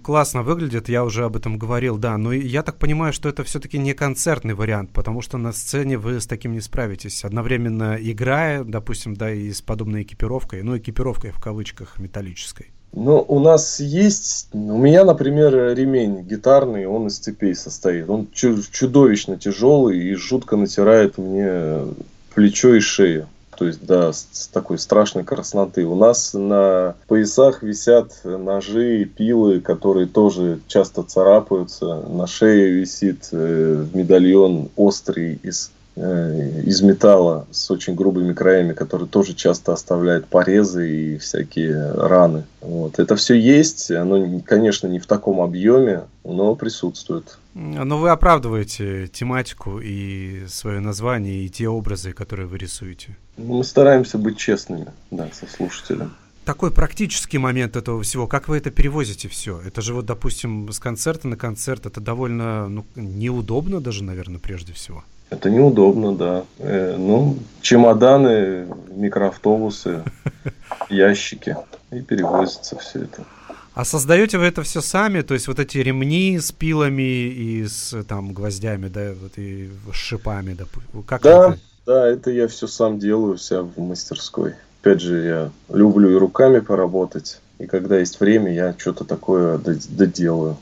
A: классно выглядит, я уже об этом говорил, да, но я так понимаю, что это все-таки не концертный вариант, потому что на сцене вы с таким не справитесь. Одновременно играя, допустим, да, и с подобной экипировкой, ну, экипировкой в кавычках металлической.
B: Ну, у нас есть, у меня, например, ремень гитарный, он из цепей состоит. Он чудовищно тяжелый и жутко натирает мне плечо и шею то есть до с такой страшной красноты. У нас на поясах висят ножи, пилы, которые тоже часто царапаются. На шее висит э, медальон острый из из металла с очень грубыми краями, который тоже часто оставляет порезы и всякие раны. Вот. Это все есть, оно, конечно, не в таком объеме, но присутствует.
A: Но вы оправдываете тематику и свое название, и те образы, которые вы рисуете.
B: Ну, мы стараемся быть честными, да, со слушателем.
A: Такой практический момент этого всего, как вы это перевозите все? Это же вот, допустим, с концерта на концерт, это довольно ну, неудобно даже, наверное, прежде всего.
B: Это неудобно, да. Э, ну, чемоданы, микроавтобусы, ящики. И перевозится все это.
A: А создаете вы это все сами? То есть вот эти ремни с пилами и с там гвоздями, да, вот и с шипами, да?
B: Как да, это? да, это я все сам делаю, вся в мастерской. Опять же, я люблю и руками поработать, и когда есть время, я что-то такое доделаю.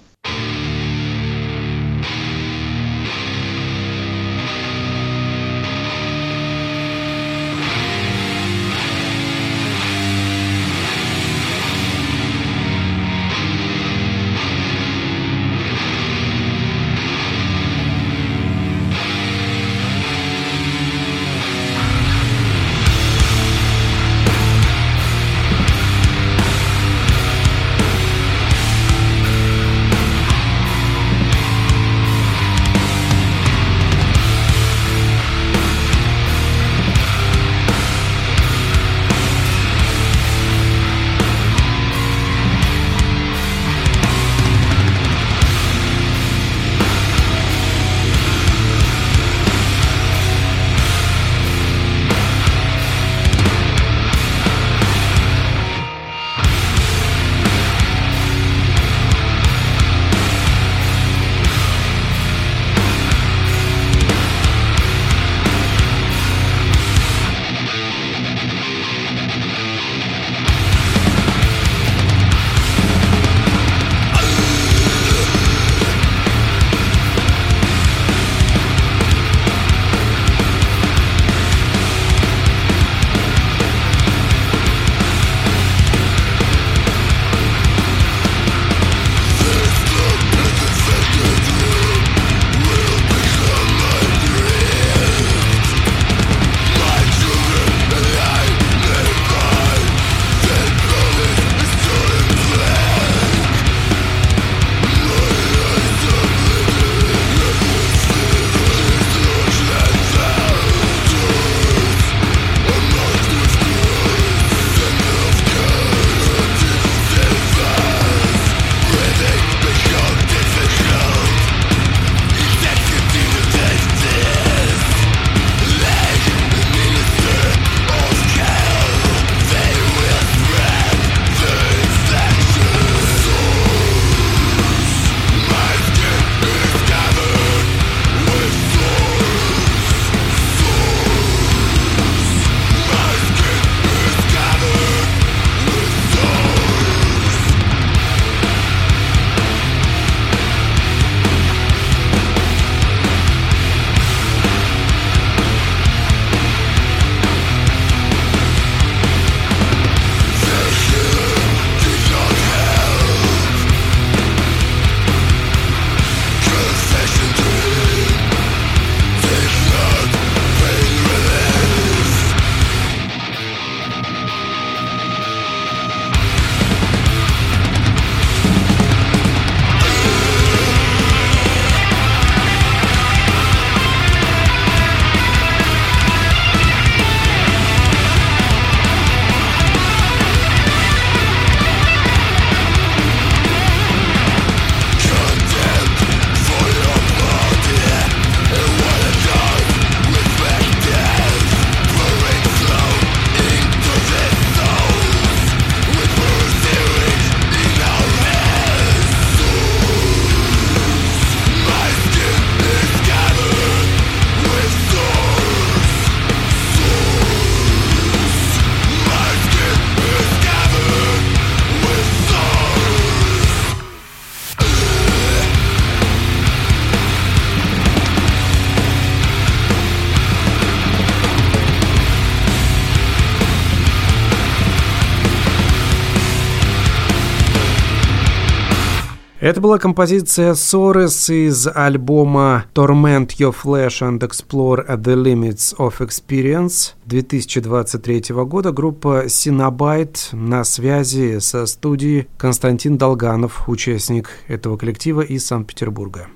A: Это была композиция Sores из альбома Torment Your Flesh and Explore at the Limits of Experience 2023 года. Группа Синабайт на связи со студией Константин Долганов, участник этого коллектива из Санкт-Петербурга.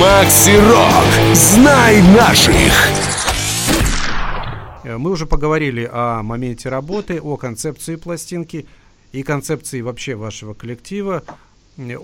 C: Макси Рок. Знай наших.
A: Мы уже поговорили о моменте работы, о концепции пластинки – и концепции вообще вашего коллектива,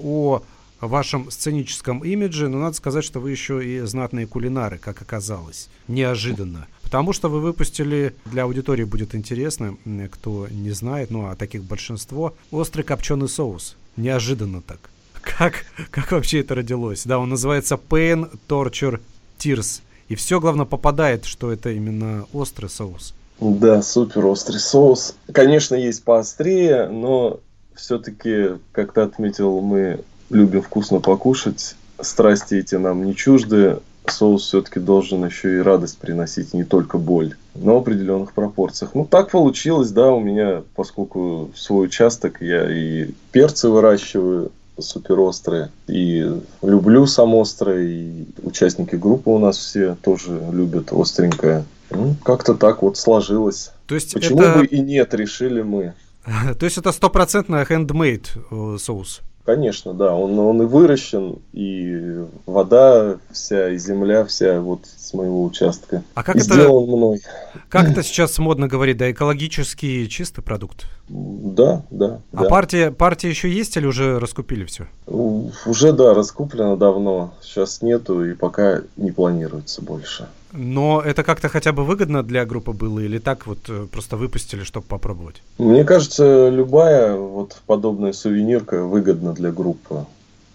A: о вашем сценическом имидже, но надо сказать, что вы еще и знатные кулинары, как оказалось. Неожиданно. Потому что вы выпустили, для аудитории будет интересно, кто не знает, ну а таких большинство, острый копченый соус. Неожиданно так. Как, как вообще это родилось? Да, он называется Pain, Torture, Tears. И все, главное, попадает, что это именно острый соус.
B: Да, супер острый соус. Конечно, есть поострее, но все-таки, как ты отметил, мы любим вкусно покушать. Страсти эти нам не чужды. Соус все-таки должен еще и радость приносить, не только боль, но в определенных пропорциях. Ну, так получилось, да, у меня, поскольку свой участок, я и перцы выращиваю, супер острые. И люблю сам острое, и участники группы у нас все тоже любят остренькое. Ну, как-то так вот сложилось.
A: То есть
B: Почему
A: это...
B: бы и нет, решили мы.
A: То есть это стопроцентно handmade э, соус?
B: Конечно, да. Он, он и выращен, и вода вся, и земля вся вот с моего участка.
A: А как
B: и
A: это...
B: сделан мной.
A: Как это сейчас модно говорить, да, экологический чистый продукт?
B: Да, да.
A: А
B: да.
A: партия, партия еще есть или уже раскупили все?
B: Уже, да, раскуплено давно. Сейчас нету и пока не планируется больше.
A: Но это как-то хотя бы выгодно для группы было или так вот э, просто выпустили, чтобы попробовать?
B: Мне кажется, любая вот подобная сувенирка выгодна для группы.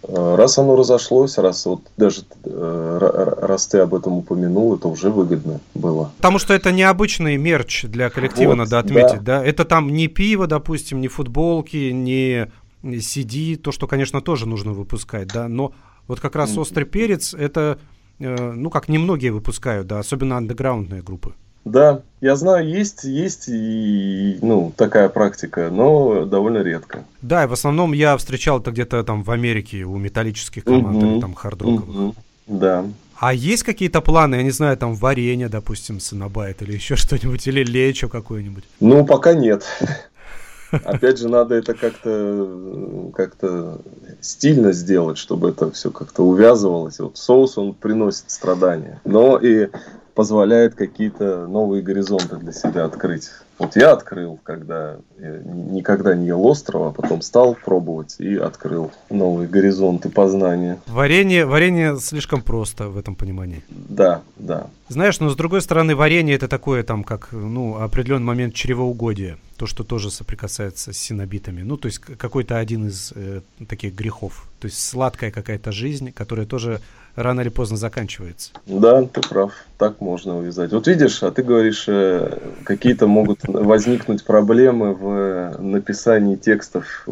B: Э, раз оно разошлось, раз вот даже э, раз ты об этом упомянул, это уже выгодно было.
A: Потому что это необычный мерч для коллектива, вот, надо отметить, да. да? Это там не пиво, допустим, не футболки, не CD, то, что, конечно, тоже нужно выпускать, да, но вот как раз острый перец это ну, как немногие выпускают, да, особенно андеграундные группы.
B: Да, я знаю, есть, есть и, ну, такая практика, но довольно редко.
A: Да, и в основном я встречал это где-то там в Америке у металлических команд угу, или там хардроковых. Угу,
B: да.
A: А есть какие-то планы, я не знаю, там варенье, допустим, синабайт или еще что-нибудь, или лечо какое-нибудь?
B: Ну, пока нет. Опять же, надо это как-то как стильно сделать, чтобы это все как-то увязывалось. Вот соус, он приносит страдания. Но и позволяет какие-то новые горизонты для себя открыть. Вот я открыл, когда я никогда не ел острова, а потом стал пробовать и открыл новые горизонты познания.
A: Варенье, варенье слишком просто в этом понимании.
B: Да, да.
A: Знаешь, но с другой стороны, варенье это такое там, как, ну, определенный момент чревоугодия. То, что тоже соприкасается с синобитами. Ну, то есть какой-то один из э, таких грехов. То есть сладкая какая-то жизнь, которая тоже рано или поздно заканчивается.
B: Да, ты прав. Так можно увязать. Вот видишь, а ты говоришь, э, какие-то могут возникнуть проблемы в написании текстов.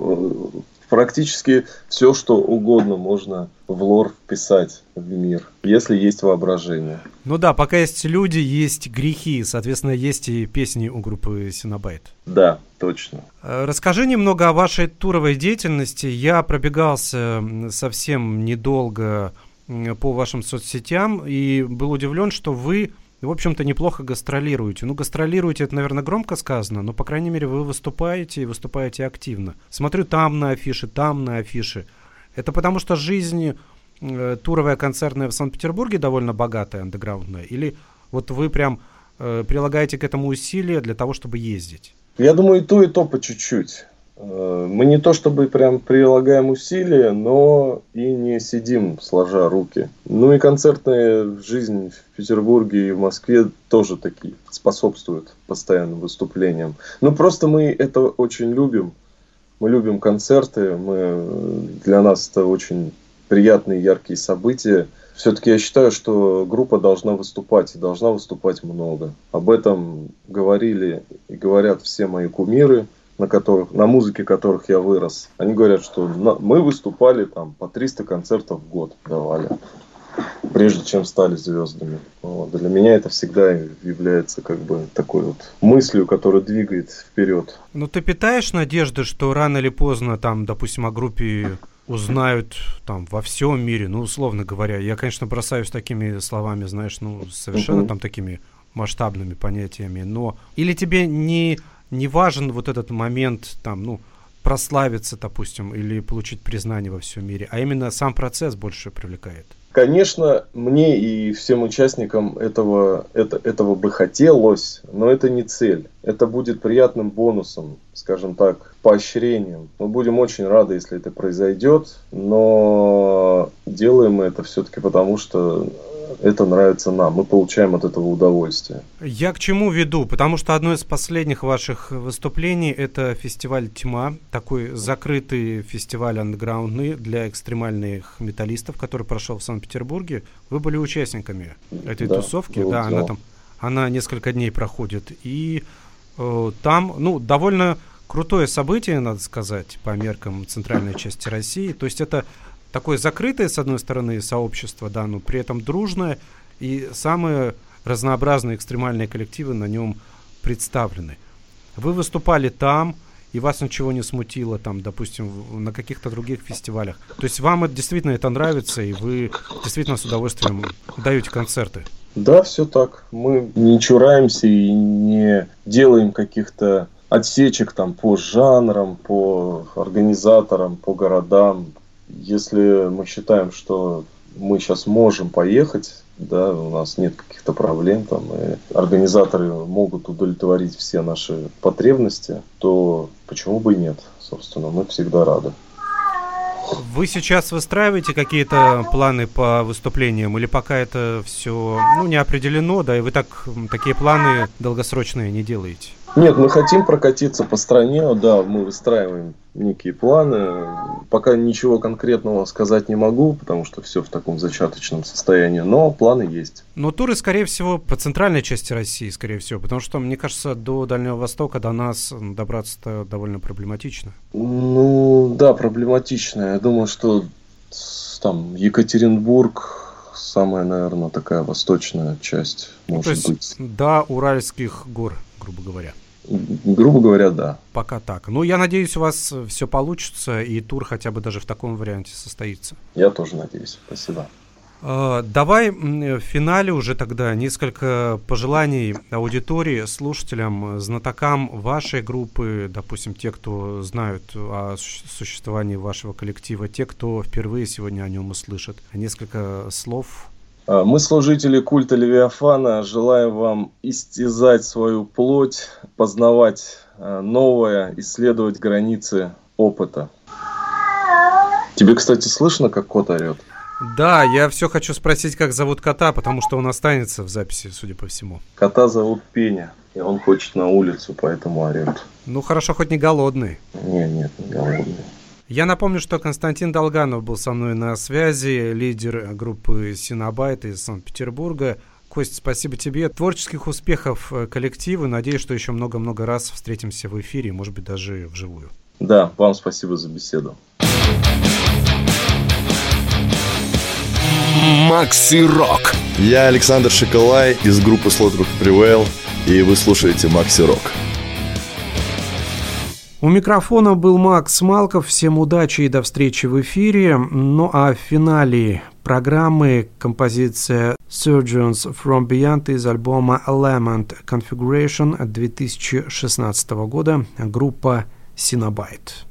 B: Практически все, что угодно можно в лор вписать в мир, если есть воображение.
A: Ну да, пока есть люди, есть грехи, соответственно, есть и песни у группы Синабайт.
B: Да, точно.
A: Э, расскажи немного о вашей туровой деятельности. Я пробегался совсем недолго по вашим соцсетям и был удивлен, что вы, в общем-то, неплохо гастролируете. Ну, гастролируете, это, наверное, громко сказано, но, по крайней мере, вы выступаете и выступаете активно. Смотрю там на афиши, там на афиши. Это потому что жизнь э, туровая концертная в Санкт-Петербурге довольно богатая, андеграундная? Или вот вы прям э, прилагаете к этому усилия для того, чтобы ездить?
B: Я думаю, и то, и то по чуть-чуть. Э, мы не то чтобы прям прилагаем усилия, но и не сидим сложа руки. Ну и концертная жизнь в Петербурге и в Москве тоже такие способствуют постоянным выступлениям. Ну просто мы это очень любим. Мы любим концерты, мы, для нас это очень приятные, яркие события. Все-таки я считаю, что группа должна выступать и должна выступать много. Об этом говорили и говорят все мои кумиры – на, которых, на музыке которых я вырос, они говорят, что на, мы выступали там по 300 концертов в год давали. прежде чем стали звездами. Вот. Для меня это всегда является как бы такой вот мыслью, которая двигает вперед.
A: Ну ты питаешь надежды, что рано или поздно там, допустим, о группе узнают там во всем мире, ну, условно говоря. Я, конечно, бросаюсь такими словами, знаешь, ну, совершенно uh-huh. там такими масштабными понятиями, но или тебе не, не важен вот этот момент, там, ну, прославиться, допустим, или получить признание во всем мире, а именно сам процесс больше привлекает?
B: Конечно, мне и всем участникам этого, это, этого бы хотелось, но это не цель. Это будет приятным бонусом, скажем так, поощрением. Мы будем очень рады, если это произойдет, но делаем мы это все-таки потому, что это нравится нам, мы получаем от этого удовольствие.
A: Я к чему веду? Потому что одно из последних ваших выступлений это фестиваль «Тьма», такой закрытый фестиваль андеграундный для экстремальных металлистов, который прошел в Санкт-Петербурге. Вы были участниками этой да, тусовки, да, она там, она несколько дней проходит, и э, там, ну, довольно крутое событие, надо сказать, по меркам центральной части России. То есть это такое закрытое, с одной стороны, сообщество, да, но при этом дружное, и самые разнообразные экстремальные коллективы на нем представлены. Вы выступали там, и вас ничего не смутило, там, допустим, на каких-то других фестивалях. То есть вам это действительно это нравится, и вы действительно с удовольствием даете концерты.
B: Да, все так. Мы не чураемся и не делаем каких-то отсечек там по жанрам, по организаторам, по городам, если мы считаем, что мы сейчас можем поехать, да, у нас нет каких-то проблем, там, и организаторы могут удовлетворить все наши потребности, то почему бы и нет, собственно, мы всегда рады.
A: Вы сейчас выстраиваете какие-то планы по выступлениям или пока это все ну, не определено, да, и вы так такие планы долгосрочные не делаете?
B: Нет, мы хотим прокатиться по стране, да, мы выстраиваем некие планы. Пока ничего конкретного сказать не могу, потому что все в таком зачаточном состоянии, но планы есть.
A: Но туры, скорее всего, по центральной части России, скорее всего, потому что, мне кажется, до Дальнего Востока, до нас добраться довольно проблематично.
B: Ну, да, проблематично. Я думаю, что там Екатеринбург, самая, наверное, такая восточная часть, может ну, то есть
A: быть. До Уральских гор, грубо говоря.
B: Грубо говоря, да.
A: Пока так. Ну, я надеюсь, у вас все получится, и тур хотя бы даже в таком варианте состоится.
B: Я тоже надеюсь. Спасибо.
A: Uh, давай в финале уже тогда несколько пожеланий аудитории, слушателям, знатокам вашей группы, допустим, те, кто знают о существовании вашего коллектива, те, кто впервые сегодня о нем услышит. Несколько слов
B: а, мы, служители культа Левиафана, желаем вам истязать свою плоть, познавать а, новое, исследовать границы опыта. Тебе, кстати, слышно, как кот орет?
A: Да, я все хочу спросить, как зовут кота, потому что он останется в записи, судя по всему.
B: Кота зовут Пеня, и он хочет на улицу, поэтому орет.
A: Ну хорошо, хоть не голодный.
B: Не, нет, не голодный.
A: Я напомню, что Константин Долганов был со мной на связи, лидер группы Синабайт из Санкт-Петербурга. Кость, спасибо тебе. Творческих успехов э, коллективу. Надеюсь, что еще много-много раз встретимся в эфире, может быть, даже вживую.
B: Да, вам спасибо за беседу.
C: Макси Рок.
E: Я Александр Шоколай из группы Slaughter Prevail, и вы слушаете Макси Рок.
A: У микрофона был Макс Малков. Всем удачи и до встречи в эфире. Ну а в финале программы композиция Surgeons from Beyond из альбома Element Configuration 2016 года группа Cinnabyte.